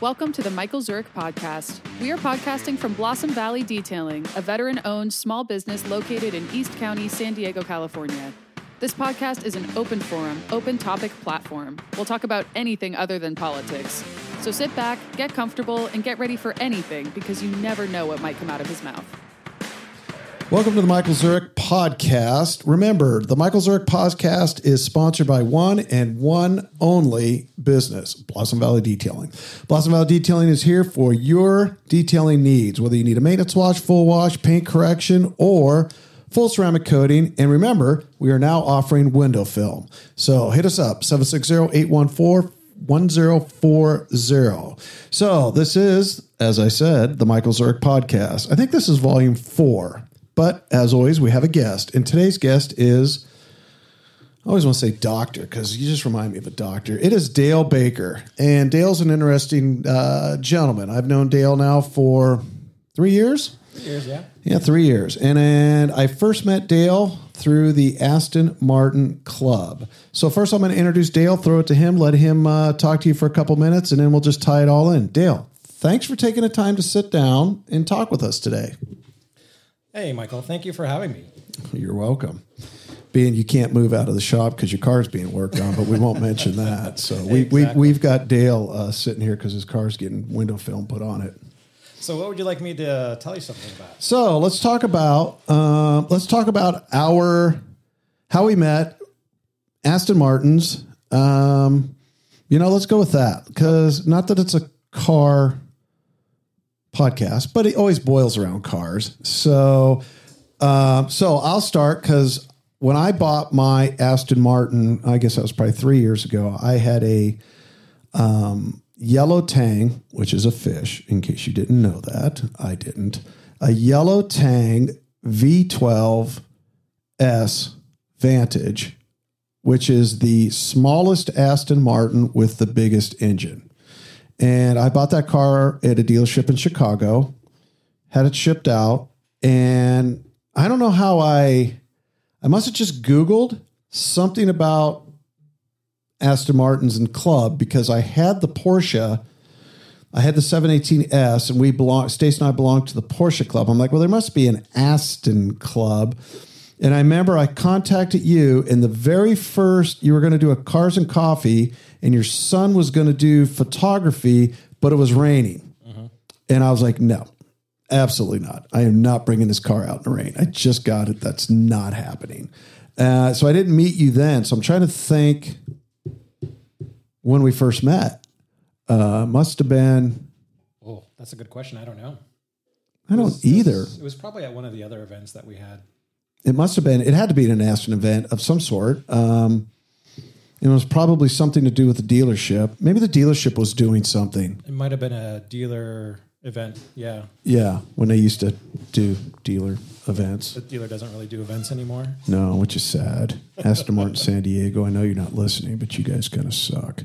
Welcome to the Michael Zurich podcast. We are podcasting from Blossom Valley Detailing, a veteran owned small business located in East County, San Diego, California. This podcast is an open forum, open topic platform. We'll talk about anything other than politics. So sit back, get comfortable, and get ready for anything because you never know what might come out of his mouth. Welcome to the Michael Zurich podcast. Remember, the Michael Zurich podcast is sponsored by one and one only business, Blossom Valley Detailing. Blossom Valley Detailing is here for your detailing needs, whether you need a maintenance wash, full wash, paint correction, or full ceramic coating. And remember, we are now offering window film. So hit us up, 760 814 1040. So this is, as I said, the Michael Zurich podcast. I think this is volume four. But as always, we have a guest. And today's guest is, I always want to say doctor because you just remind me of a doctor. It is Dale Baker. And Dale's an interesting uh, gentleman. I've known Dale now for three years. Years, yeah. Yeah, three years. And, and I first met Dale through the Aston Martin Club. So first, I'm going to introduce Dale, throw it to him, let him uh, talk to you for a couple minutes, and then we'll just tie it all in. Dale, thanks for taking the time to sit down and talk with us today. Hey, Michael, thank you for having me. You're welcome. Being you can't move out of the shop because your car's being worked on, but we won't mention that. So we, Exactly. we, we've got Dale uh, sitting here because his car's getting window film put on it. So, what would you like me to tell you something about? So let's talk about um, let's talk about our how we met, Aston Martins. Um, you know, let's go with that because not that it's a car podcast, but it always boils around cars. So, um, so I'll start because when I bought my Aston Martin, I guess that was probably three years ago. I had a um, yellow tang, which is a fish. In case you didn't know that, I didn't. A yellow tang V12 S Vantage, which is the smallest Aston Martin with the biggest engine. And I bought that car at a dealership in Chicago, had it shipped out, and I don't know how I I must have just Googled something about Aston Martins and Club because I had the Porsche. I had the 718S and we belong Stace and I belonged to the Porsche Club. I'm like, well, there must be an Aston Club. And I remember I contacted you and the very first you were going to do a cars and coffee and your son was going to do photography, but it was raining. And I was like, no, absolutely not. I am not bringing this car out in the rain. I just got it. That's not happening. Uh, so I didn't meet you then. So I'm trying to think when we first met. Uh, must have been, Oh, that's a good question. I don't know. I don't either. It was probably at one of the other events that we had. It must have been, it had to be an Aston event of some sort. Um, it was probably something to do with the dealership. Maybe the dealership was doing something. It might have been a dealer event. Yeah. Yeah, when they used to do dealer events. The dealer doesn't really do events anymore. No, which is sad. Aston Martin San Diego. I know you're not listening, but you guys kind of suck.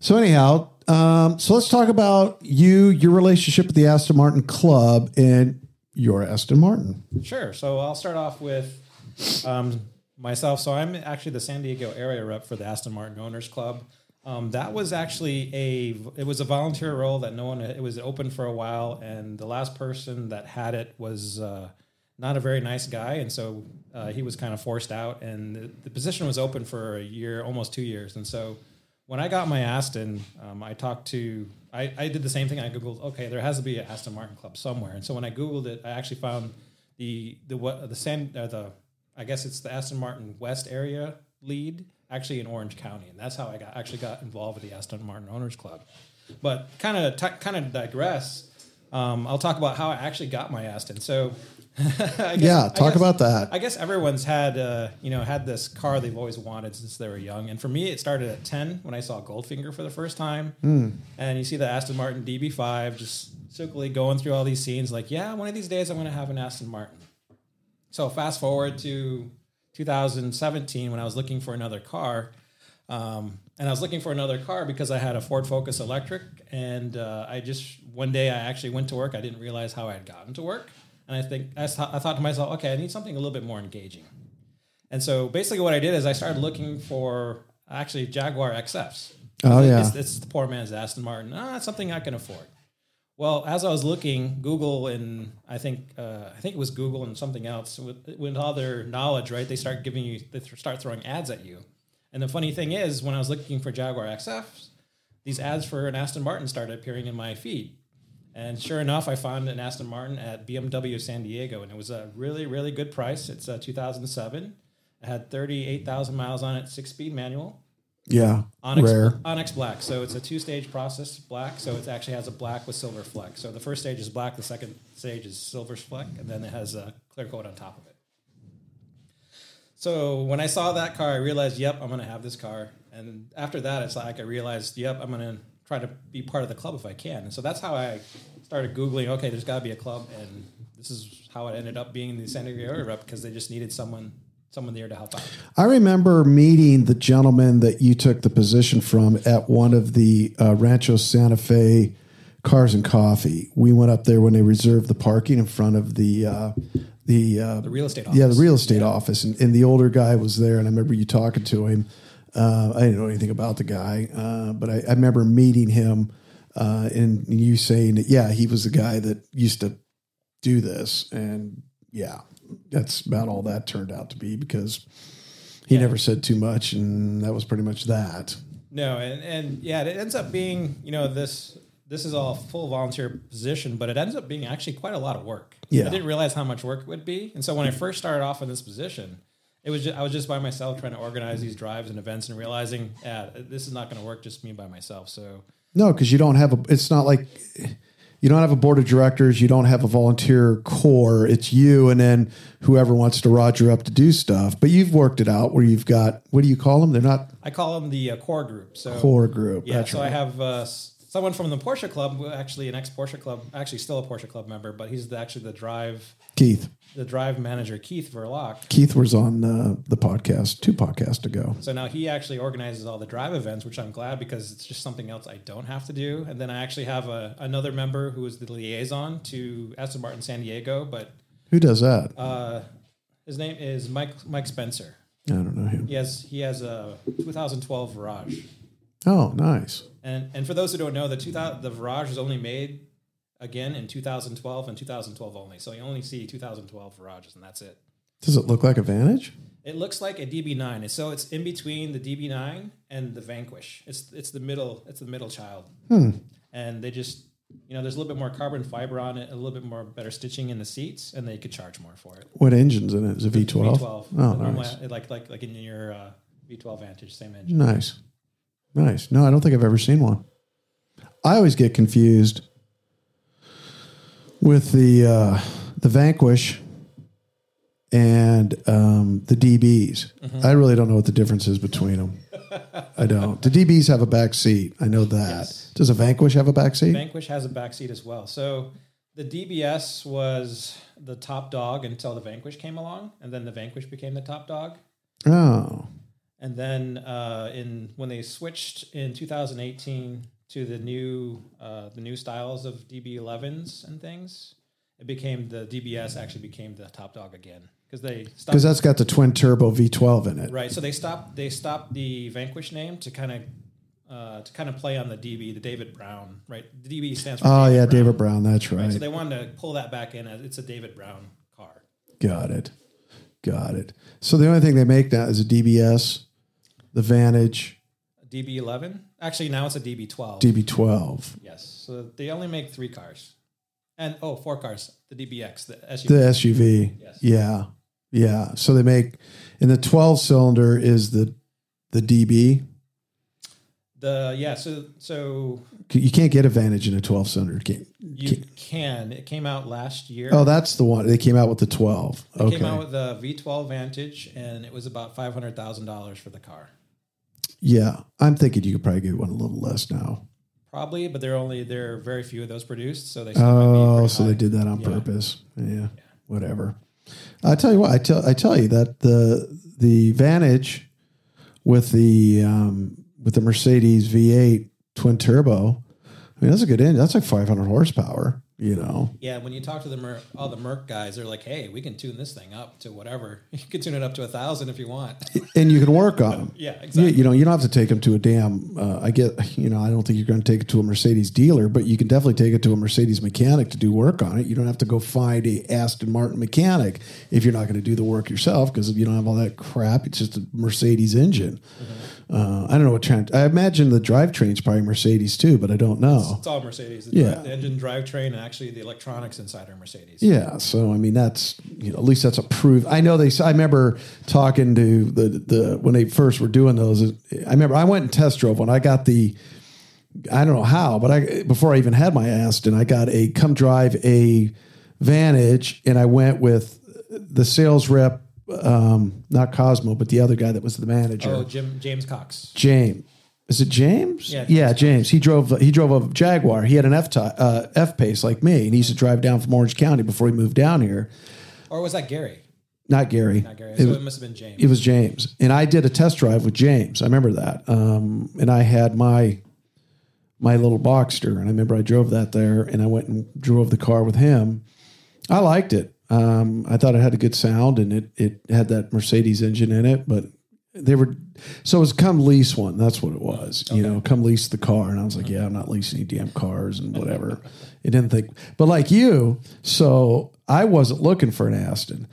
so anyhow, um, so let's talk about you, your relationship with the Aston Martin Club, and your Aston Martin. Sure. So, I'll start off with um, myself. So, I'm actually the San Diego area rep for the Aston Martin Owners Club. Um, that was actually a it was a volunteer role that no one it was open for a while, and the last person that had it was uh, not a very nice guy, and so uh, he was kind of forced out, and the, the position was open for a year, almost two years, and so when I got my Aston, um, I talked to I, I did the same thing. I googled, okay, there has to be an Aston Martin club somewhere, and so when I googled it, I actually found the the what the San uh, the I guess it's the Aston Martin West area lead actually in Orange County, and that's how I got actually got involved with the Aston Martin Owners Club. But kind of t- kind of digress. Um, I'll talk about how I actually got my Aston. So, guess- Yeah, talk guess- about that. I guess everyone's had uh, you know had this car they've always wanted since they were young, and for me, it started at ten when I saw Goldfinger for the first time, and you see the Aston Martin DB5 just silkily going through all these scenes. Like, yeah, one of these days I'm going to have an Aston Martin. So fast forward to 2017 when I was looking for another car. Um, and I was looking for another car because I had a Ford Focus electric, and uh, I just one day I actually went to work. I didn't realize how I had gotten to work, and I think I, thought- I thought to myself, okay, I need something a little bit more engaging. And so basically, what I did is I started looking for actually Jaguar XFs, Oh, yeah. it's, it's the poor man's Aston Martin. Ah, it's something I can afford. Well, as I was looking, Google and I think uh, I think it was Google and something else with, with all their knowledge, right? They start giving you, they th- start throwing ads at you. And the funny thing is, when I was looking for Jaguar XFs, these ads for an Aston Martin started appearing in my feed. And sure enough, I found an Aston Martin at BMW San Diego, and it was a really, really good price. It's uh, a 2007. It had 38,000 miles on it, six-speed manual. Yeah. Onyx, Rare. Onyx Black. So it's a two-stage process black. So it actually has a black with silver fleck. So the first stage is black. The second stage is silver fleck, and then it has a clear coat on top of it. So when I saw that car, I realized, yep, I'm going to have this car. And after that, it's like I realized, yep, I'm going to try to be part of the club if I can. And so that's how I started Googling, okay, there's got to be a club. And this is how it ended up being in the San Diego area rep because they just needed someone someone there to help out. I remember meeting the gentleman that you took the position from at one of the uh, Rancho Santa Fe Cars and Coffee. We went up there when they reserved the parking in front of the uh, the, uh, The real estate office. yeah the real estate office, and, and the older guy was there, and I remember you talking to him. Uh, I didn't know anything about the guy, uh, but I, I remember meeting him uh, and you saying that yeah he was the guy that used to do this, and yeah, that's about all that turned out to be because he Yeah. never said too much, and that was pretty much that. No, and, and yeah, it ends up being you know this this is all full volunteer position, but it ends up being actually quite a lot of work. Yeah. I didn't realize how much work it would be, and so when I first started off in this position, it was just, I was just by myself trying to organize these drives and events, and realizing, yeah, this is not going to work just me by myself. So No, because you don't have a. It's not like you don't have a board of directors. You don't have a volunteer corps. It's you and then whoever wants to Roger up to do stuff. But you've worked it out where you've got what do you call them? They're not I call them the uh, core group. So core group. Yeah, That's so right. I have uh, someone from the Porsche Club, actually an ex Porsche Club, actually still a Porsche Club member, but he's the, actually the drive Keith. the drive manager, Keith Verloc. Keith was on uh, the podcast two podcasts ago. So now he actually organizes all the drive events, which I'm glad because it's just something else I don't have to do. And then I actually have a, another member who is the liaison to Aston Martin San Diego, but Who does that? uh, his name is Mike Mike Spencer. I don't know him. He has he has a 2012 Virage, Oh, nice. and and for those who don't know, the 2000 the Virage was only made again in 2012 and 2012 only. So you only see 2012 Virages, and that's it. Does it look like a Vantage? It looks like a DB9, so it's in between the DB9 and the Vanquish. It's it's the middle. It's the middle child, Hmm. and they just you know there's a little bit more carbon fiber on it, a little bit more better stitching in the seats, and they could charge more for it. What engine's in it? Is it V12? V12, Oh, nice. like like like in your uh, V12 Vantage, same engine. Nice. Nice. No, I don't think I've ever seen one. I always get confused with the uh, the Vanquish and um, the DBS. Mm-hmm. I really don't know what the difference is between them. I don't. The DBS have a back seat. I know that. Yes. Does a Vanquish have a back seat? Vanquish has a back seat as well. So the DBS was the top dog until the Vanquish came along, and then the Vanquish became the top dog. oh, And then uh, in when they switched in 2018 to the new uh, the new styles of DB11s and things, it became the DBS actually became the top dog again because they because that's got the twin turbo V12 in it. right. So they stopped they stopped the Vanquish name to kind of uh, to kind of play on the DB, the David Brown, right? The DB stands for Oh yeah, Brown, David Brown. That's Right. right. So they wanted to pull that back in as it's a David Brown car. Got it. Got it. So the only thing they make now is a DBS, the Vantage, DB11. Actually, now it's a DB12. DB12, Yes. So they only make three cars. And oh, four cars. The DBX, the SUV. the SUV. Yes. Yeah. Yeah. So they make and the 12 cylinder is the the DB. the yeah, so so You can't get a Vantage in a 12 cylinder. Can't- you can. It came out last year. Oh, that's the one. They came out with the 12. It Okay. came out with the V12 Vantage and it was about five hundred thousand dollars for the car. Yeah. I'm thinking you could probably get one a little less now. Probably, but there are only there are very few of those produced, so they still might be Oh, so high. they did that on Yeah. purpose. Yeah, whatever. I tell you what, I tell I tell you that the the Vantage with the um, with the Mercedes V8 twin turbo. I mean, that's a good engine. That's like 500 horsepower. You know, Yeah, when you talk to the Mer- all the Merc guys, they're like, "Hey, we can tune this thing up to whatever. You can tune it up to a thousand if you want." and you can work on them. Yeah, You, exactly. you know, you don't have to take them to a damn. Uh, I get, you know, I don't think you're going to take it to a Mercedes dealer, but you can definitely take it to a Mercedes mechanic to do work on it. You don't have to go find a Aston Martin mechanic if you're not going to do the work yourself because if you don't have all that crap. It's just a Mercedes engine. Uh, I don't know what trend. I imagine the drivetrain's probably Mercedes too, but I don't know. It's all Mercedes. The, Yeah. drive, the engine, drivetrain, and actually the electronics inside our Mercedes. Yeah, so I mean that's you know at least that's approved. I know they. I remember talking to the the when they first were doing those. I remember I went and test drove one. I got the. I don't know how, but I before I even had my Aston, I got a come drive a Vantage, and I went with the sales rep, um, not Cosmo, but the other guy that was the manager. Oh, Jim James Cox. James. Is it James? Yeah, yeah, James. He drove. He drove a Jaguar. He had an F ty- uh, F pace like me, and he used to drive down from Orange County before he moved down here. Or was that Gary? Not Gary. Not Gary. It, so was, it must have been James. it was James, and I did a test drive with James. I remember that. Um, and I had my my little Boxster, and I remember I drove that there, and I went and drove the car with him. I liked it. Um, I thought it had a good sound, and it it had that Mercedes engine in it, but they were so it was come lease one. That's what it was. You know, come lease the car, and I was like, yeah, I'm not leasing any damn cars and whatever. I didn't think, but like you, so I wasn't looking for an Aston.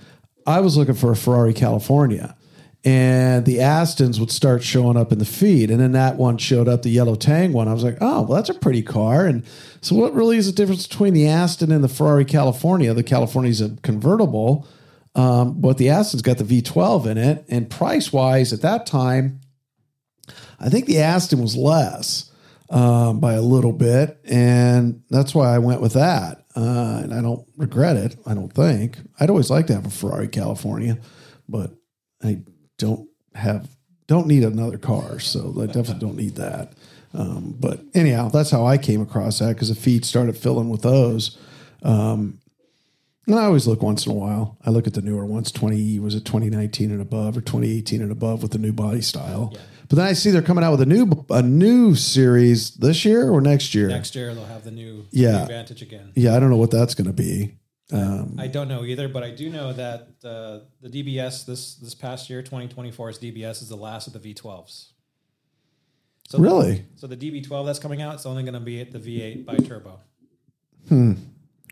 I was looking for a Ferrari California. And the Astons would start showing up in the feed. And then that one showed up, the yellow Tang one. I was like, oh, well, that's a pretty car. And so, what really is the difference between the Aston and the Ferrari California? The California's a convertible, um, but the Aston's got the V12 in it. And price wise, at that time, I think the Aston was less um, by a little bit, and that's why I went with that. Uh, and I don't regret it. I don't think I'd always like to have a Ferrari California, but I don't have don't need another car, so I definitely don't need that. Um, but anyhow, that's how I came across that because the feed started filling with those. Um, and I always look once in a while. I look at the newer ones, 20, was it 2019 and above or 2018 and above with the new body style. But then I see they're coming out with a new a new series this year or next year. Next year they'll have the new, Yeah. new again. Yeah, I don't know what that's going to be. Um, I don't know either, but I do know that uh, the DBS this this past year, 2024's DBS is the last of the V12s. So Really? so the DB12 that's coming out, it's only going to be at the V8 biturbo. Hmm.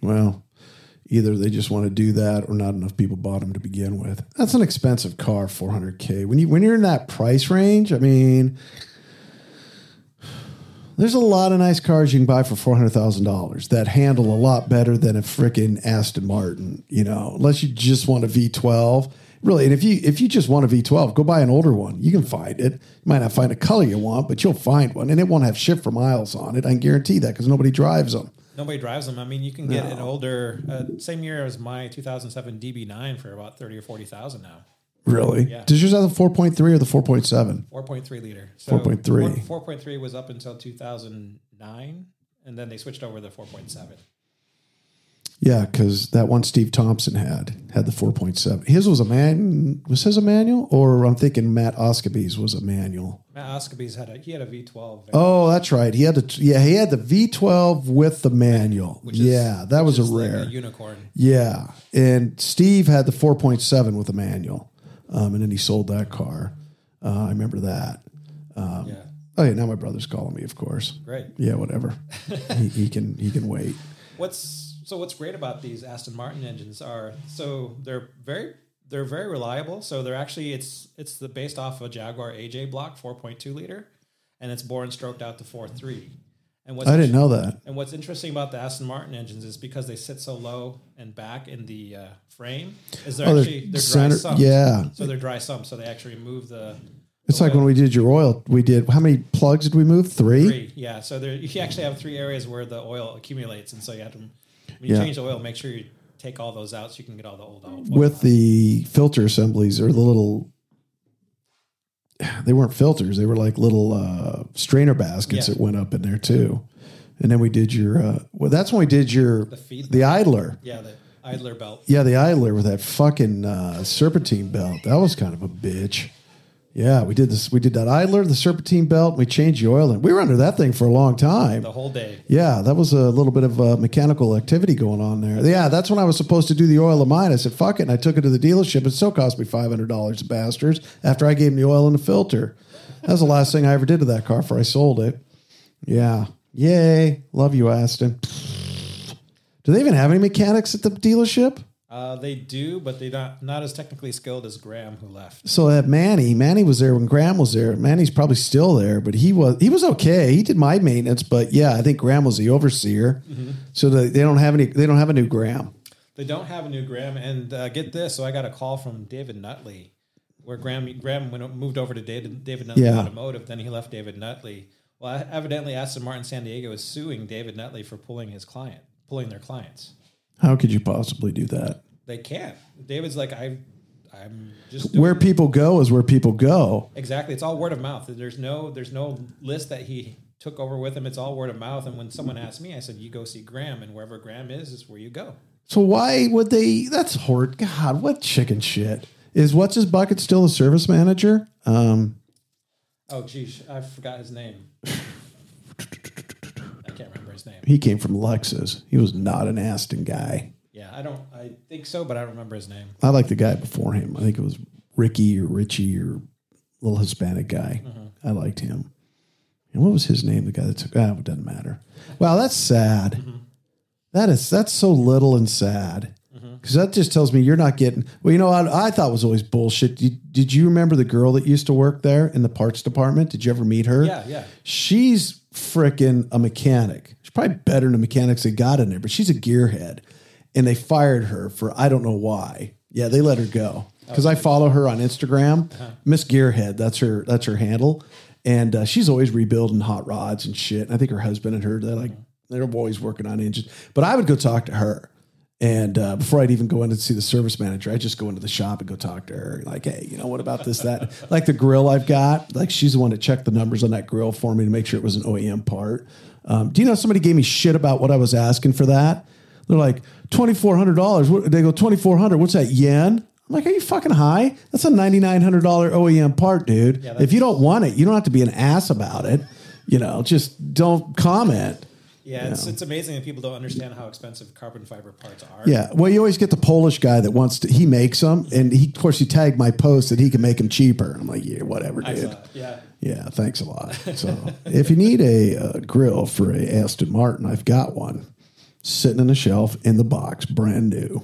Well, either they just want to do that or not enough people bought them to begin with. That's an expensive car, 400k. When you when you're in that price range, I mean, there's a lot of nice cars you can buy for $400,000 that handle a lot better than a freaking Aston Martin, you know, unless you just want a V12. Really, and if you if you just want a V12, go buy an older one. You can find it. You might not find a color you want, but you'll find one, and it won't have shit for miles on it. I can guarantee that because nobody drives them. Nobody drives them. I mean, you can get No. an older, uh, same year as my 2007 DB9 for about 30 or 40,000 now. Really? Yeah. Does yours have the 4.3 or the 4.7? 4.3 liter. So 4.3. 4, 4.3 was up until 2009, and then they switched over to 4.7. Yeah, because that one Steve Thompson had had the 4.7. His was a man. Was his a manual? Or I'm thinking Matt Oscaby's was a manual. Matt Oscaby's had a he had a V12. Oh, that's right. He had the yeah he had the V12 with the manual. which is- yeah, that was a is like rare. unicorn. yeah, and Steve had the 4.7 with a manual, um, and then he sold that car. Uh, I remember that. Um, yeah, Oh yeah, now my brother's calling me. Of course. great. Yeah, whatever. he, he can he can wait. What's so what's great about these Aston Martin engines are so they're very they're very reliable. So they're actually it's it's the based off of a Jaguar AJ block 4.2 liter, and it's bore and stroked out to 4.3. And what's I didn't know that. And what's interesting about the Aston Martin engines is because they sit so low and back in the uh, frame, is they're Oh, they're actually they're dry center- sumps. yeah. So they're dry sumps. So they actually remove the. It's the like oil. when we did your oil. We did how many plugs did we move? Three. Three, yeah. So there, you actually have three areas where the oil accumulates, and so you have to when you Yeah. change the oil, make sure you take all those out so you can get all the old oil. With the filter assemblies or the little. They weren't filters; they were like little uh, strainer baskets Yeah. that went up in there too. And then we did your. Uh, well, that's when we did your The the idler. yeah, the idler belt. Yeah, the idler with that fucking uh, serpentine belt. That was kind of a bitch. Yeah, we did this. We did that idler, the serpentine belt. We changed the oil, and we were under that thing for a long time. The whole day. Yeah, that was a little bit of uh, mechanical activity going on there. Yeah, that's when I was supposed to do the oil of mine. I said, fuck it. And I took it to the dealership. It still cost me $500, bastards, after I gave them the oil and the filter. That was the last thing I ever did to that car before I sold it. Yeah. Yay. Love you, Aston. Do they even have any mechanics at the dealership? Uh, they do, but they're not not as technically skilled as Graham, who left. So that Manny, Manny was there when Graham was there. Manny's probably still there, but he was he was okay. He did my maintenance, but yeah, I think Graham was the overseer. So they, they don't have any. They don't have a new Graham. They don't have a new Graham, and uh, get this. So I got a call from David Nutley, where Graham Graham went, moved over to David, David Nutley Yeah. Automotive. Then he left David Nutley. Well, evidently Aston Martin San Diego is suing David Nutley for pulling his client, pulling their clients. How could you possibly do that? They can't. David's like, I, I'm just Where people go is where people go. Exactly. It's all word of mouth. There's no there's no list that he took over with him. It's all word of mouth. And when someone asked me, I said, "You go see Graham, and wherever Graham is, is where you go." So why would they? That's horrid. God, what chicken shit is? What's his bucket still a service manager? Um, Oh, geez, I forgot his name. He came from Lexus. He was not an Aston guy. Yeah, I don't. I think so, but I don't remember his name. I like the guy before him. I think it was Ricky or Richie or little Hispanic guy. Mm-hmm. I liked him. And what was his name? The guy that took. Ah, it doesn't matter. Wow, that's sad. Mm-hmm. That is that's so little and sad. Mm-hmm. Because that just tells me you're not getting. Well, you know what I thought was always bullshit. Did, did you remember the girl that used to work there in the parts department? Did you ever meet her? Yeah, yeah. She's frickin' a mechanic. She's probably better than the mechanics they got in there, but she's a gearhead. And they fired her for I don't know why. Yeah, they let her go. Because I follow her on Instagram. Miss Gearhead, that's her that's her handle. And uh, she's always rebuilding hot rods and shit. And I think her husband and her, they're like they're always working on engines. But I would go talk to her. And uh, before I'd even go in to see the service manager, I'd just go into the shop and go talk to her. Like, hey, you know, what about this, that? like the grill I've got, like she's the one that checked the numbers on that grill for me to make sure it was an OEM part. Um, do you know somebody gave me shit about what I was asking for that? They're like, $2,400. They go, 2400 What's that, yen? I'm like, are you fucking high? That's a $9,900 OEM part, dude. Yeah, if you don't want it, you don't have to be an ass about it. You know, just don't comment. Yeah, it's it's amazing that people don't understand how expensive carbon fiber parts are. Yeah. Well, you always get the Polish guy that wants to, he makes them. And he, of course, he tagged my post that he can make them cheaper. I'm like, yeah, whatever, dude. Yeah. Yeah. Thanks a lot. So if you need a uh, grill for a Aston Martin, I've got one sitting in a shelf in the box, brand new.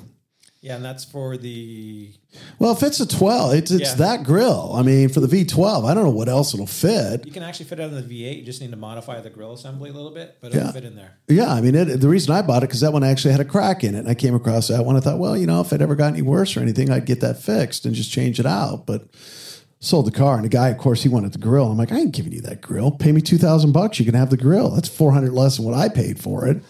Yeah, and that's for the Well, if it's a 12, it's, it's Yeah. that grill. I mean, for the V12, I don't know what else it'll fit. you can actually fit it on the V8. You just need to modify the grill assembly a little bit, but Yeah. it'll fit in there. Yeah, I mean, it, the reason I bought it because that one actually had a crack in it. And I came across that one. I thought, well, you know, if it ever got any worse or anything, I'd get that fixed and just change it out. But sold the car, and the guy, of course, he wanted the grill. I'm like, I ain't giving you that grill. Pay me two thousand bucks, you can have the grill. That's four hundred less than what I paid for it.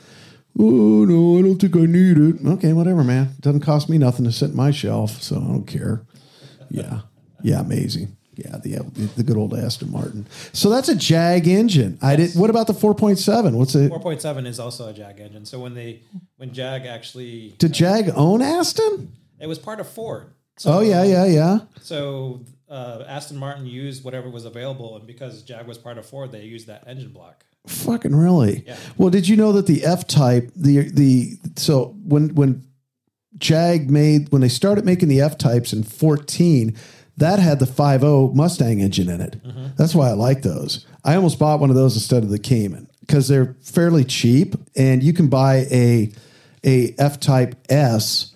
Oh no, I don't think I need it. Okay, whatever, man. It Doesn't cost me nothing to sit in my shelf, so I don't care. Yeah, yeah, amazing. Yeah, the the good old Aston Martin. So that's a Jag engine. I did. What about the four point seven? What's it? 4.7 is also a Jag engine. So when they when Jag actually Did Jag own Aston? it was part of Ford. So, Oh yeah, yeah, yeah. So uh, Aston Martin used whatever was available, and because Jag was part of Ford, they used that engine block. Fucking really. Yeah. Well, did you know that the F type, the the so when when Jag made when they started making the F types in fourteen, that had the 5.0 Mustang engine in it. Mm-hmm. That's why I like those. I almost bought one of those instead of the Cayman because they're fairly cheap, and you can buy a a F type S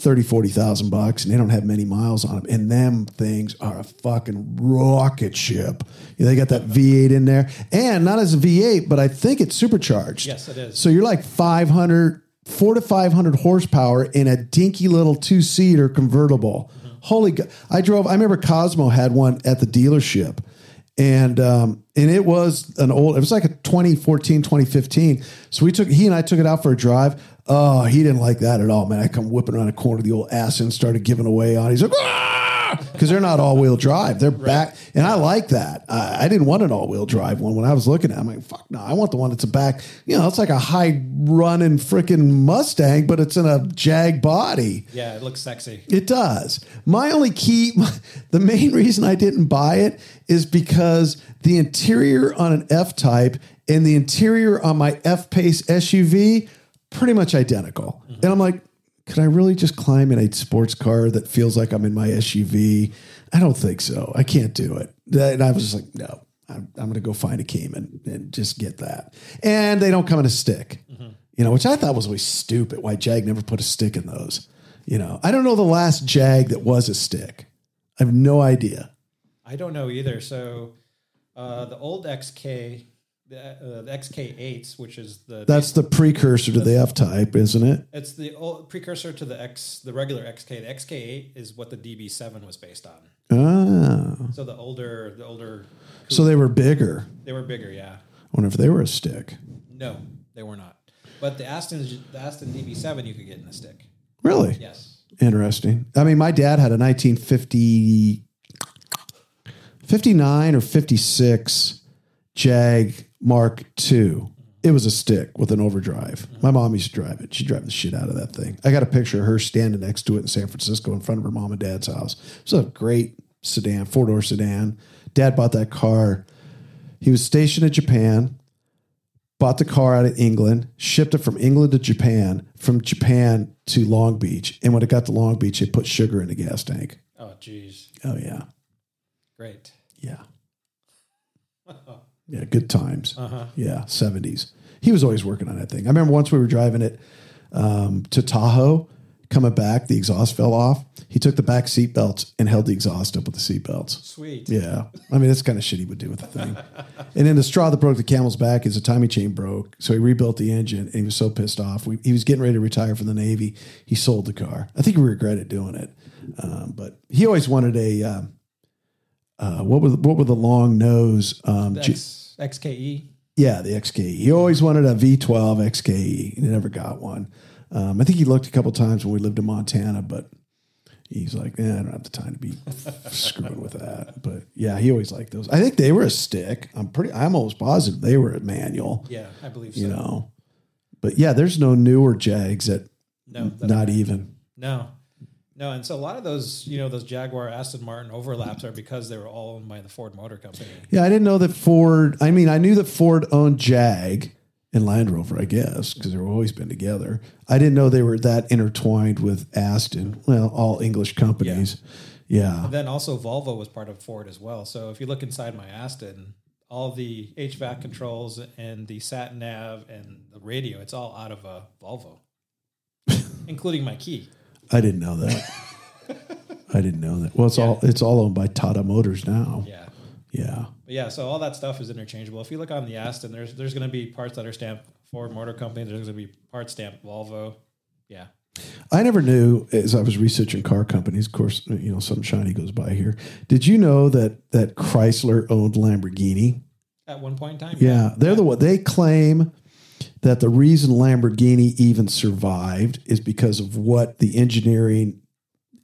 30, 40,000 bucks and they don't have many miles on them. And them things are a fucking rocket ship. Yeah, they got that V8 in there and not as a V8, but I think it's supercharged. Yes, it is. So you're like 500, four to 500 horsepower in a dinky little two seater convertible. Holy God. I drove, I remember Cosmo had one at the dealership and um, and it was an old it was like a 2014 2015 so we took he and i took it out for a drive oh he didn't like that at all man i come whipping around the corner of the old ass and started giving away on he's like ah! because they're not all wheel drive. They're back, and I like that. I, I didn't want an all wheel drive one when I was looking at. it. I'm like, fuck no, I want the one that's a back. You know, it's like a high running freaking Mustang, but it's in a Jag body. Yeah, it looks sexy. It does. My only key, the main reason I didn't buy it is because the interior on an F Type and the interior on my F Pace SUV pretty much identical. And I'm like, could I really just climb in a sports car that feels like I'm in my SUV? I don't think so. I can't do it. And I was just like, no, I'm, I'm going to go find a Cayman and just get that. And they don't come in a stick, you know, which I thought was always stupid. Why Jag never put a stick in those? You know, I don't know the last Jag that was a stick. I have no idea. I don't know either. So uh, the old XK, the, uh, the XK8s, which is the That's the precursor to the F type, isn't it? it's the old precursor to the X, the regular XK. The XK8 is what the DB7 was based on. Ah, So the older, the older, so they were bigger. they were bigger. Yeah. I wonder if they were a stick. No, they were not. But the Aston, the Aston DB7, you could get in a stick. Really Yes. interesting. I mean, my dad had a 1950, 59 or 56 Jag Mark II. It was a stick with an overdrive. My mom used to drive it. She drive the shit out of that thing. I got a picture of her standing next to it in San Francisco in front of her mom and dad's house. It was a great sedan, four door sedan. Dad bought that car. He was stationed in Japan, bought the car out of England, shipped it from England to Japan, from Japan to Long Beach. And when it got to Long Beach, it put sugar in the gas tank. Oh, geez. Oh, yeah. Great. Yeah. Yeah, good times. Uh-huh. Yeah, 70s. He was always working on that thing. I remember once we were driving it um, to Tahoe, coming back, the exhaust fell off. He took the back seat belts and held the exhaust up with the seat belts. Sweet. Yeah. I mean, that's kind of shit he would do with the thing. and then the straw that broke the camel's back is the timing chain broke. So he rebuilt the engine and he was so pissed off. We, he was getting ready to retire from the Navy. He sold the car. I think he regretted doing it. Um, but he always wanted a, um, uh, what were the, what were the long nose? Um, G- XKE. yeah, the XKE. He always wanted a V12 XKE. He never got one. Um, I think he looked a couple times when we lived in Montana, but he's like, eh, I don't have the time to be screwing with that. But yeah, he always liked those. I think they were a stick. I'm pretty. I'm almost positive they were a manual. Yeah, I believe so. You know, but yeah, there's no newer Jags that no, that- not even. no, no. And so a lot of those, you know, those Jaguar, Aston Martin overlaps are because they were all owned by the Ford Motor Company. Yeah, I didn't know that Ford. I mean, I knew that Ford owned Jag and Land Rover, I guess, because they've always been together. I didn't know they were that intertwined with Aston. Well, all English companies. Yeah. And Then also Volvo was part of Ford as well. So if you look inside my Aston, all the HVAC controls and the sat nav and the radio, it's all out of a Volvo, including my key. I didn't know that. I didn't know that. Well, it's all it's all owned by Tata Motors now. Yeah. Yeah. But yeah, so all that stuff is interchangeable. If you look on the Aston, there's there's going to be parts that are stamped Ford Motor Company. There's going to be parts stamped Volvo. Yeah. I never knew as I was researching car companies. Of course, you know something shiny goes by here. Did you know that that Chrysler owned Lamborghini? At one point in time. Yeah, they're the one. They claim that the reason Lamborghini even survived is because of what the engineering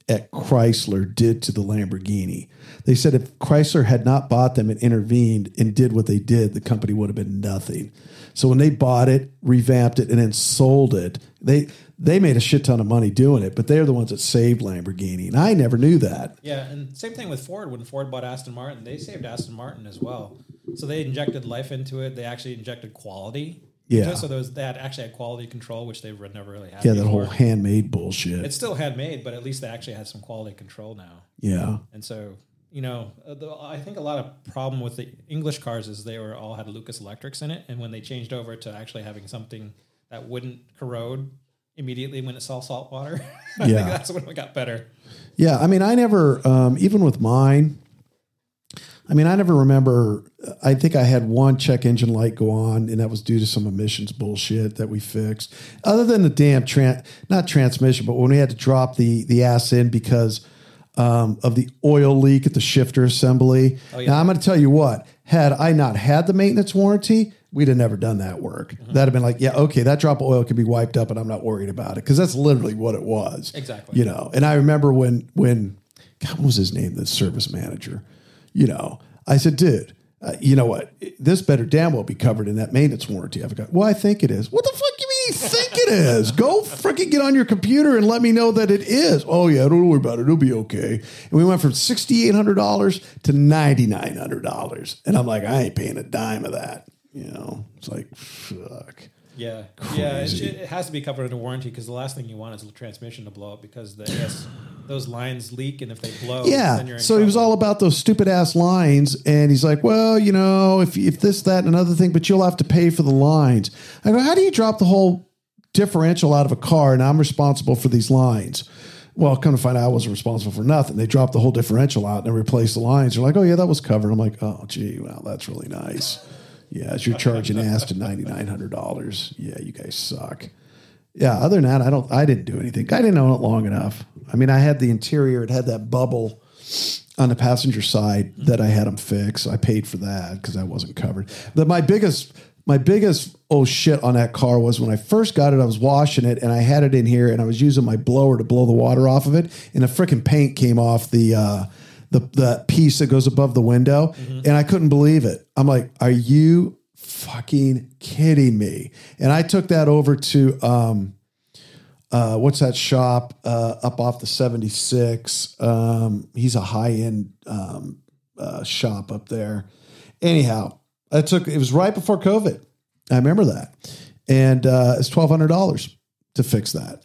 at Chrysler did to the Lamborghini. They said if Chrysler had not bought them and intervened and did what they did, the company would have been nothing. So when they bought it, revamped it, and then sold it, they they made a shit ton of money doing it. But they're the ones that saved Lamborghini, and I never knew that. Yeah, and same thing with Ford. When Ford bought Aston Martin, they saved Aston Martin as well. So they injected life into it. They actually injected quality. Yeah. So those they had actually had quality control, which they have never really had. Yeah, that before. whole handmade bullshit. It's still handmade, but at least they actually had some quality control now. yeah. And so, you know, uh, the, I think a lot of problem with the English cars is they were all had Lucas Electrics in it, and when they changed over to actually having something that wouldn't corrode immediately when it saw salt water, I Yeah. think that's when it got better. Yeah, I mean, I never, um, even with mine, I mean, I never remember. I think I had one check engine light go on, and that was due to some emissions bullshit that we fixed. Other than the damn tran not transmission, but when we had to drop the the ass in because um, of the oil leak at the shifter assembly. yeah. Now I'm going to tell you what. Had I not had the maintenance warranty, we'd have never done that work. That'd have been like, yeah, okay, that drop of oil could be wiped up, and I'm not worried about it because that's literally what it was. Exactly. You know, and I remember when when God, what was his name? The service manager. You know, I said, dude, uh, you know what? This better damn well be covered in that maintenance warranty. I've got. Well, I think it is. What the fuck do you mean you think it is? Go freaking get on your computer and let me know that it is. Oh yeah, don't worry about it. It'll be okay. And we went from sixty eight hundred dollars to ninety nine hundred dollars, and I'm like, I ain't paying a dime of that. You know, it's like fuck. Yeah, yeah, it, it has to be covered under warranty because the last thing you want is the transmission to blow up because the AS, those lines leak and if they blow, then you're Yeah. So he was all about those stupid ass lines, and he's like, "Well, you know, if if this, that, and another thing, but you'll have to pay for the lines." I go, "How do you drop the whole differential out of a car, and I'm responsible for these lines?" Well, come to find out, I wasn't responsible for nothing. They dropped the whole differential out and replaced the lines. They're like, "Oh yeah, that was covered." I'm like, "Oh gee, well, that's really nice." Yeah, as you're charging Aston ninety nine hundred dollars. Yeah, you guys suck. Yeah, other than that, I don't. I didn't do anything. I didn't own it long enough. I mean, I had the interior. It had that bubble on the passenger side that I had them fix. I paid for that because I wasn't covered. But my biggest, my biggest oh shit on that car was when I first got it. I was washing it and I had it in here and I was using my blower to blow the water off of it, and the freaking paint came off the. Uh, the, the piece that goes above the window, and I couldn't believe it. I'm like, "Are you fucking kidding me?" And I took that over to um, uh, what's that shop uh, up off the 76? Um, he's a high end um, uh, shop up there. Anyhow, I took it was right before COVID. I remember that, and uh, it's twelve hundred dollars to fix that.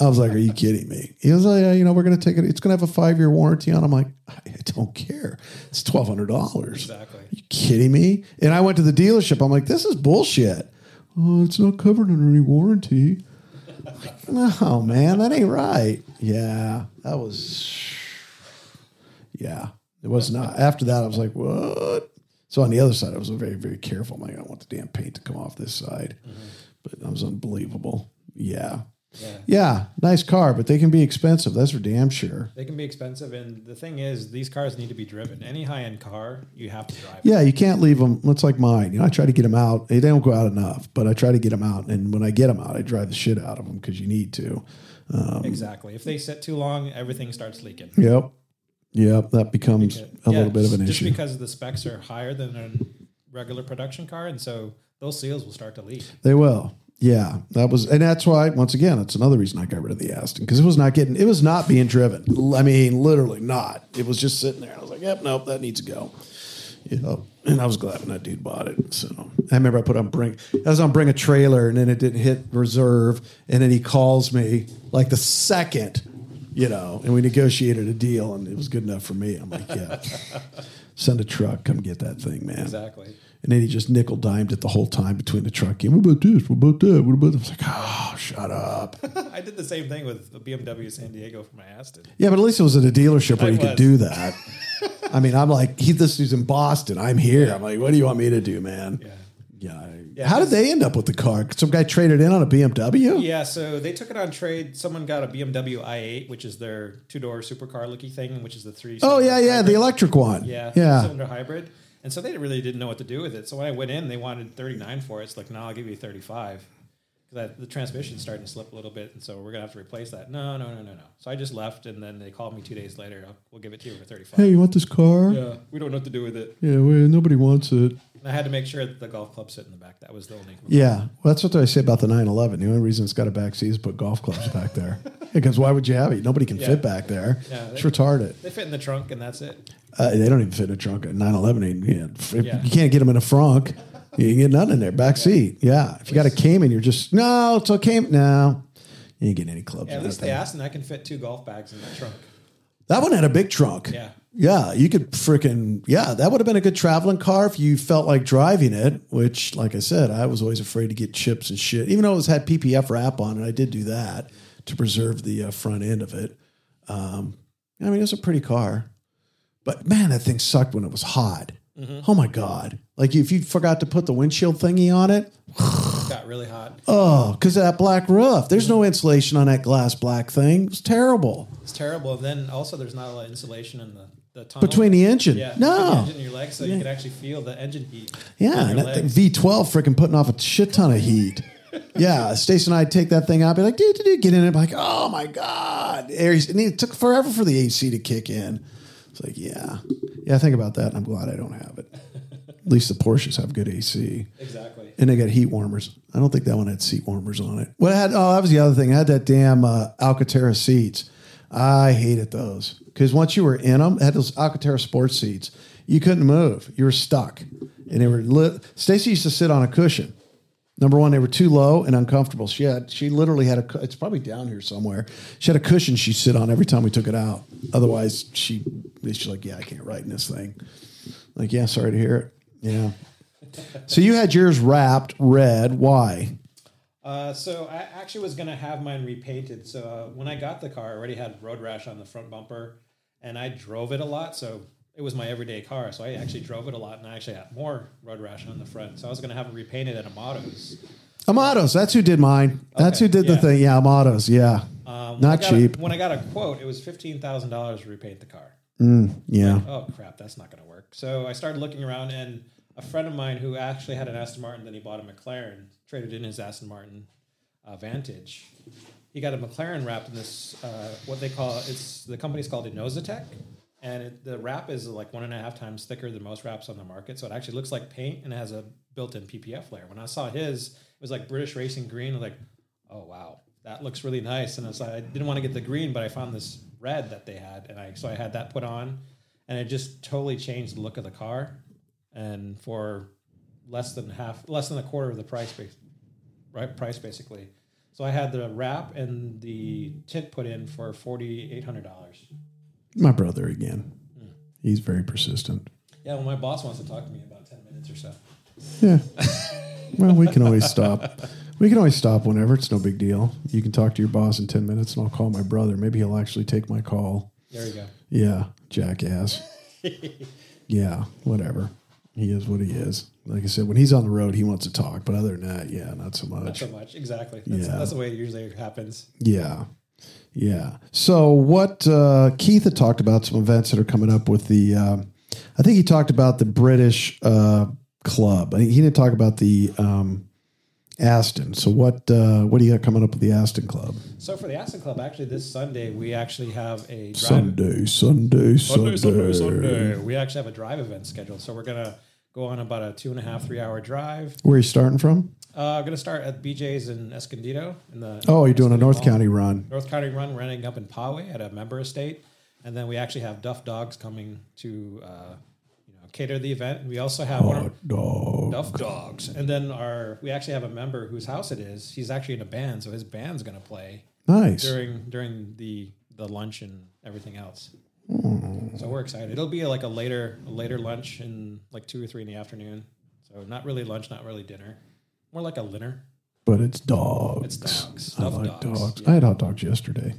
I was like, "Are you kidding me?" He was like, yeah, "You know, we're going to take it. It's going to have a five year warranty on." it." I'm like, "I don't care. It's twelve hundred dollars." exactly. you kidding me? And I went to the dealership. I'm like, this is bullshit. Oh, it's not covered under any warranty. Like, no, man, that ain't right. Yeah, that was. Yeah, it was not. After that, I was like, what? So on the other side, I was very, very careful. I'm like, I don't want the damn paint to come off this side. Mm-hmm. But that was unbelievable. Yeah. Yeah. Yeah, nice car, but they can be expensive. That's for damn sure. They can be expensive, and the thing is, these cars need to be driven. Any high end car, you have to drive. Yeah, you can't leave them. It's like mine. You know, I try to get them out. They don't go out enough, but I try to get them out. And when I get them out, I drive the shit out of them because you need to. Um. Exactly. If they sit too long, everything starts leaking. Yep. Yep. That becomes a Yeah, little bit of an just issue. Just because the specs are higher than a regular production car, and so those seals will start to leak. They will. Yeah, that was, and that's why. Once again, that's another reason I got rid of the Aston because it was not getting, it was not being driven. I mean, literally not. It was just sitting there. I was like, "Yep, nope, that needs to go." Yep. And I was glad when that dude bought it. So I remember I put on bring, I was on bring a trailer, and then it didn't hit reserve, and then he calls me like the second, you know, and we negotiated a deal, and it was good enough for me. I'm like, yeah, send a truck, come get that thing, man. Exactly. And then he just nickel dimed it the whole time between the truck. What about this? What about that? What about? That? I was like, oh, shut up. I did the same thing with the BMW San Diego for my Aston. yeah, but at least it was at a dealership where I you could do that. I mean, I'm like, he this is in Boston. I'm here. I'm like, what do you want me to do, man? Yeah. Yeah. I- Yeah, How did they end up with the car? Some guy traded in on a BMW. Yeah, so they took it on trade. Someone got a BMW i8, which is their two door supercar looking thing, which is the three. Oh yeah, yeah, the electric one. yeah, yeah. cylinder hybrid. And so they really didn't know what to do with it. So when I went in, they wanted 39 for it. It's like, no, I'll give you 35. Because the transmission's starting to slip a little bit, and so we're gonna have to replace that. No, no, no, no, no. So I just left, and then they called me two days later. "Oh, We'll give it to you for 35. Hey, you want this car? Yeah, we don't know what to do with it. Yeah, well, nobody wants it. And I had to make sure that the golf club sit in the back. That was the only. Yeah, well, that's what I say about the 911. The only reason it's got a back seat is put golf clubs back there. Because why would you have it? Nobody can Yeah. fit back there. Yeah, it's they- retarded. They fit in the trunk, and that's it. Uh, they don't even fit in a trunk. A 911. You, know, Yeah. you can't get them in a frunk. You can get nothing in there. Back seat. Yeah. If you got a Cayman, you're just no. It's a okay. No, you ain't getting any clubs. Yeah, at least they asked, and I can fit two golf bags in that trunk. That one had a big trunk. Yeah. Yeah, you could freaking yeah. That would have been a good traveling car if you felt like driving it. Which, like I said, I was always afraid to get chips and shit. Even though it was had PPF wrap on it, I did do that to preserve the uh, front end of it. Um, I mean, it was a pretty car, but man, that thing sucked when it was hot. Oh my god! Like if you forgot to put the windshield thingy on it, got really hot. oh, because of that black roof. There's no insulation on that glass black thing. It was terrible It's terrible. And then also, there's not a lot of insulation in the, the tunnel. between the engine. yeah, between the no, engine and your legs, so you can actually feel the engine heat. Yeah, and that thing. V12 freaking putting off a shit ton of heat. yeah, Stacy and I take that thing out, be like, dude, dude, dude, get in it. Be like, oh my god, Aries, and it took forever for the AC to kick in. It's like, yeah, yeah. Think about that. and I'm glad I don't have it. At least the Porsches have good AC. Exactly. And they got heat warmers. I don't think that one had seat warmers on it. What had? Oh, that was the other thing. I had that damn uh, Alcantara seats. I hated those because once you were in them, it had those Alcantara sports seats. You couldn't move. You were stuck, and they were lit. Stacy used to sit on a cushion. Number one, they were too low and uncomfortable. She had, she literally had a. It's probably down here somewhere. She had a cushion she'd sit on every time we took it out. Otherwise, she she's like, yeah, I can't ride in this thing. Like, yeah, sorry to hear it. Yeah. So you had yours wrapped red. Why? Uh, so I actually was gonna have mine repainted. So uh, when I got the car, I already had road rash on the front bumper, and I drove it a lot. So it was my everyday car. So I actually drove it a lot, and I actually had more road rash on the front. So I was gonna have it repainted at Amatos. Amados. That's who did mine. That's Okay, who did the thing. Yeah, Amados. Yeah. Um, Not got a- cheap. when I got a quote, it was fifteen thousand dollars to repaint the car. Yeah. oh crap, that's not going to work. So I started looking around, and a friend of mine who actually had an Aston Martin, then he bought a McLaren, traded in his Aston Martin uh, Vantage. He got a McLaren wrapped in this uh, what they call it's the company's called Inozetek, and it, the wrap is like one and a half times thicker than most wraps on the market. So it actually looks like paint and has a built-in PPF layer. When I saw his, it was like British Racing Green. I was like, oh wow, that looks really nice. And it's like I didn't want to get the green, but I found this red that they had, and I so I had that put on, and it just totally changed the look of the car. And for less than half, less than a quarter of the price, right? Price basically. So I had the wrap and the tint put in for forty eight hundred dollars. My brother again. Hmm. He's very persistent. Yeah, well, my boss wants to talk to me about ten minutes or so. Yeah. well, we can always stop. We can always stop whenever. It's no big deal. You can talk to your boss in 10 minutes and I'll call my brother. Maybe he'll actually take my call. There you go. Yeah, jackass. yeah, whatever. He is what he is. Like I said, when he's on the road, he wants to talk. But other than that, yeah, not so much. Not so much. Exactly. That's, Yeah. that's the way it usually happens. Yeah. Yeah. So what uh, Keith had talked about some events that are coming up with the. Um, I think he talked about the British uh, club. I- He didn't talk about the um, Aston. So what uh, what do you got coming up with the Aston Club? So for the Aston Club, actually this Sunday we actually have a drive. Sunday, Sunday, Sunday. Sunday, Sunday, Sunday. We actually have a drive event scheduled. So we're gonna go on about a two and a half, three hour drive. Where are you starting from? Uh, I'm gonna start at BJ's in Escondido in the Oh, you're doing a North Mall. County run. North County run. We're ending up in Poway at a member estate, and then we actually have Duff Dogs coming to uh, cater the event. We also have one of, Hot dog. Duff Dogs, and then our we actually have a member whose house it is. He's actually in a band, so his band's gonna play Nice. during during the the lunch and everything else. Hmm. So we're excited. It'll be like a later a later lunch in like two or three in the afternoon. So not really lunch, not really dinner. More like a dinner. But it's dogs. It's dogs. I like dogs. dogs. Yeah. I had hot dogs yesterday.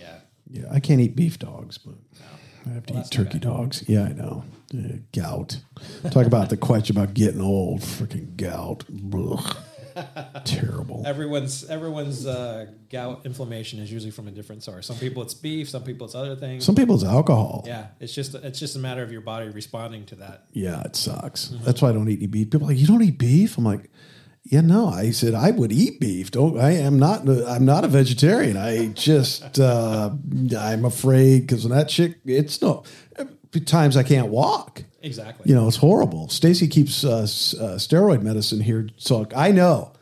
Yeah. Yeah, I can't eat beef dogs, but I have to Well, eat turkey dogs. Yeah, I know. Uh, gout. Talk about the question about getting old. Freaking gout. Terrible. Everyone's everyone's uh, gout inflammation is usually from a different source. Some people it's beef, some people it's other things. Some people it's alcohol. Yeah, it's just it's just a matter of your body responding to that. Yeah, it sucks. That's why I don't eat any beef. People are like, you don't eat beef? I'm like, yeah, no. I said I would eat beef. Don't I am not I'm not a vegetarian. I just uh I'm afraid because when that chick it's no times I can't walk. Exactly. you know, it's horrible. Stacy keeps uh, uh, steroid medicine here, so I know.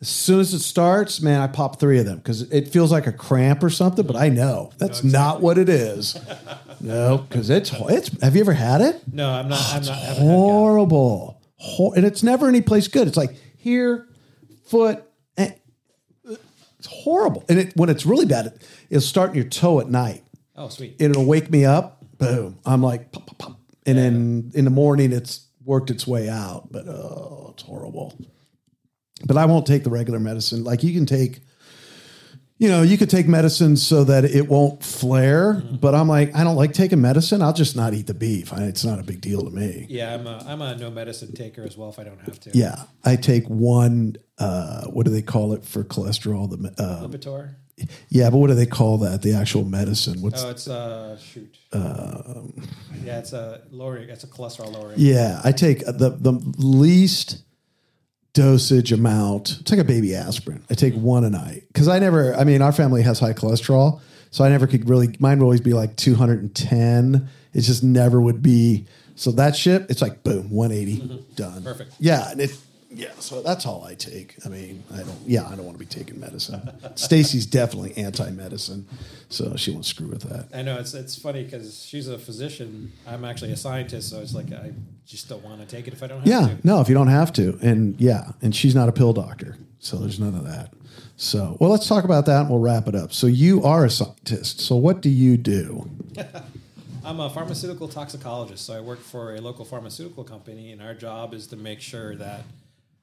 As soon as it starts, man, I pop three of them because it feels like a cramp or something. But I know that's not what it is. no, because it's it's. Have you ever had it? No, I'm not. I'm not. Horrible, Hor- and it's never any place good. It's like here, foot. eh, It's horrible, and it when it's really bad, it, it'll start in your toe at night Oh, sweet. it'll wake me up. Boom. I'm like, pop, pop, pop. and then in the morning, it's worked its way out. But oh, it's horrible. But I won't take the regular medicine. Like you can take, you know, you could take medicine so that it won't flare. But I'm like, I don't like taking medicine. I'll just not eat the beef. I, it's not a big deal to me. Yeah, I'm a I'm a no medicine taker as well. If I don't have to. Yeah, I take one. Uh, what do they call it for cholesterol? The uh, Lipitor. yeah, but what do they call that? The actual medicine? What's Oh, it's uh shoot. yeah, it's a lowering. It's a cholesterol lowering. Yeah, I take the the least dosage amount. It's like a baby aspirin. I take one a night because I never. I mean, our family has high cholesterol, so I never could really. Mine would always be like 210. It just never would be. So that shit, it's like boom, 180, mm-hmm. done. Perfect. Yeah, and it. Yeah, so that's all I take. I mean, I don't. Yeah, I don't want to be taking medicine. Stacy's definitely anti-medicine, so she won't screw with that. I know it's it's funny because she's a physician. I'm actually a scientist, so it's like I just don't want to take it if I don't have Yeah, to. no, if you don't have to. And yeah, and she's not a pill doctor. So there's none of that. So, well, let's talk about that and we'll wrap it up. So, you are a scientist. So, what do you do? I'm a pharmaceutical toxicologist, so I work for a local pharmaceutical company, and our job is to make sure that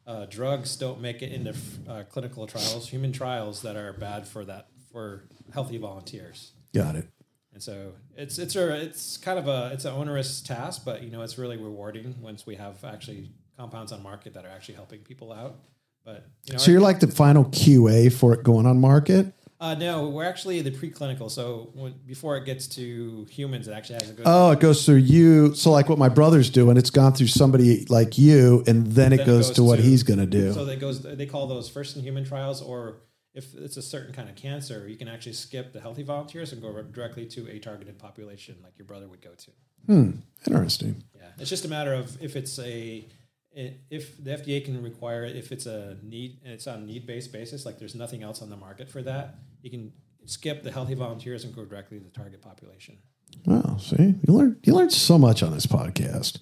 uh, drugs don't make it into uh, clinical trials, human trials that are bad for that for healthy volunteers. Got it. And so it's it's a it's kind of a it's an onerous task, but you know it's really rewarding once we have actually compounds on market that are actually helping people out. But you know, So, you're like the final QA for it going on market? Uh, no, we're actually the preclinical. So when, before it gets to humans, it actually has to go. Oh, it goes through you. So, like what my brother's doing, it's gone through somebody like you, and then it Then it goes, goes to what to- he's going to do. So that goes. They call those first in human trials, or if it's a certain kind of cancer, you can actually skip the healthy volunteers and go directly to a targeted population, like your brother would go to. Hmm. Interesting. Yeah, it's just a matter of if it's a if the FDA can require it, if it's a need and it's on a need based basis, like there's nothing else on the market for that, you can skip the healthy volunteers and go directly to the target population. Wow, see, you learn you learn so much on this podcast.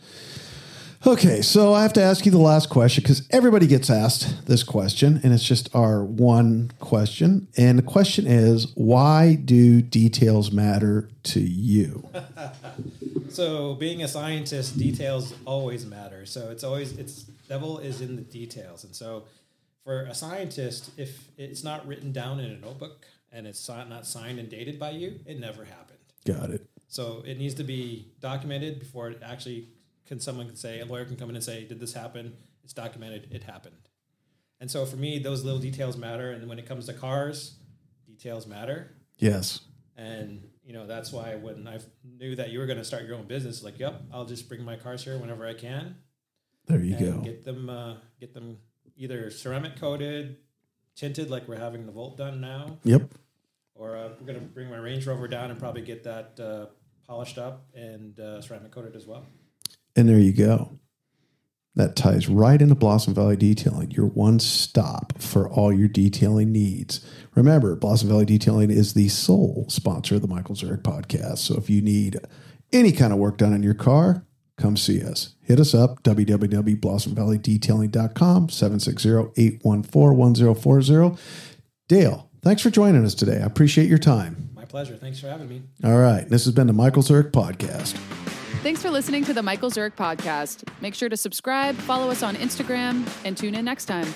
Okay, so I have to ask you the last question because everybody gets asked this question, and it's just our one question. And the question is, why do details matter to you? So being a scientist, details always matter. So it's always it's devil is in the details. And so for a scientist, if it's not written down in a notebook and it's not signed and dated by you, it never happened. Got it. So it needs to be documented before it actually can someone can say a lawyer can come in and say, Did this happen? It's documented, it happened. And so for me, those little details matter. And when it comes to cars, details matter. Yes. And you know that's why when I knew that you were going to start your own business, like, yep, I'll just bring my cars here whenever I can There you go. get them uh, get them either ceramic coated, tinted, like we're having the Volt done now, Yep. or uh, we're going to bring my Range Rover down and probably get that uh, polished up and uh, ceramic coated as well. And there you go. That ties right into Blossom Valley Detailing, your one stop for all your detailing needs. Remember, Blossom Valley Detailing is the sole sponsor of the Michael Zurich podcast. So if you need any kind of work done on your car, come see us. Hit us up, www.blossomvalleydetailing.com, 760-814-1040. Dale, thanks for joining us today. I appreciate your time. My pleasure. Thanks for having me. All right, this has been the Michael Zurich podcast. Thanks for listening to the Michael Zurich podcast. Make sure to subscribe, follow us on Instagram, and tune in next time.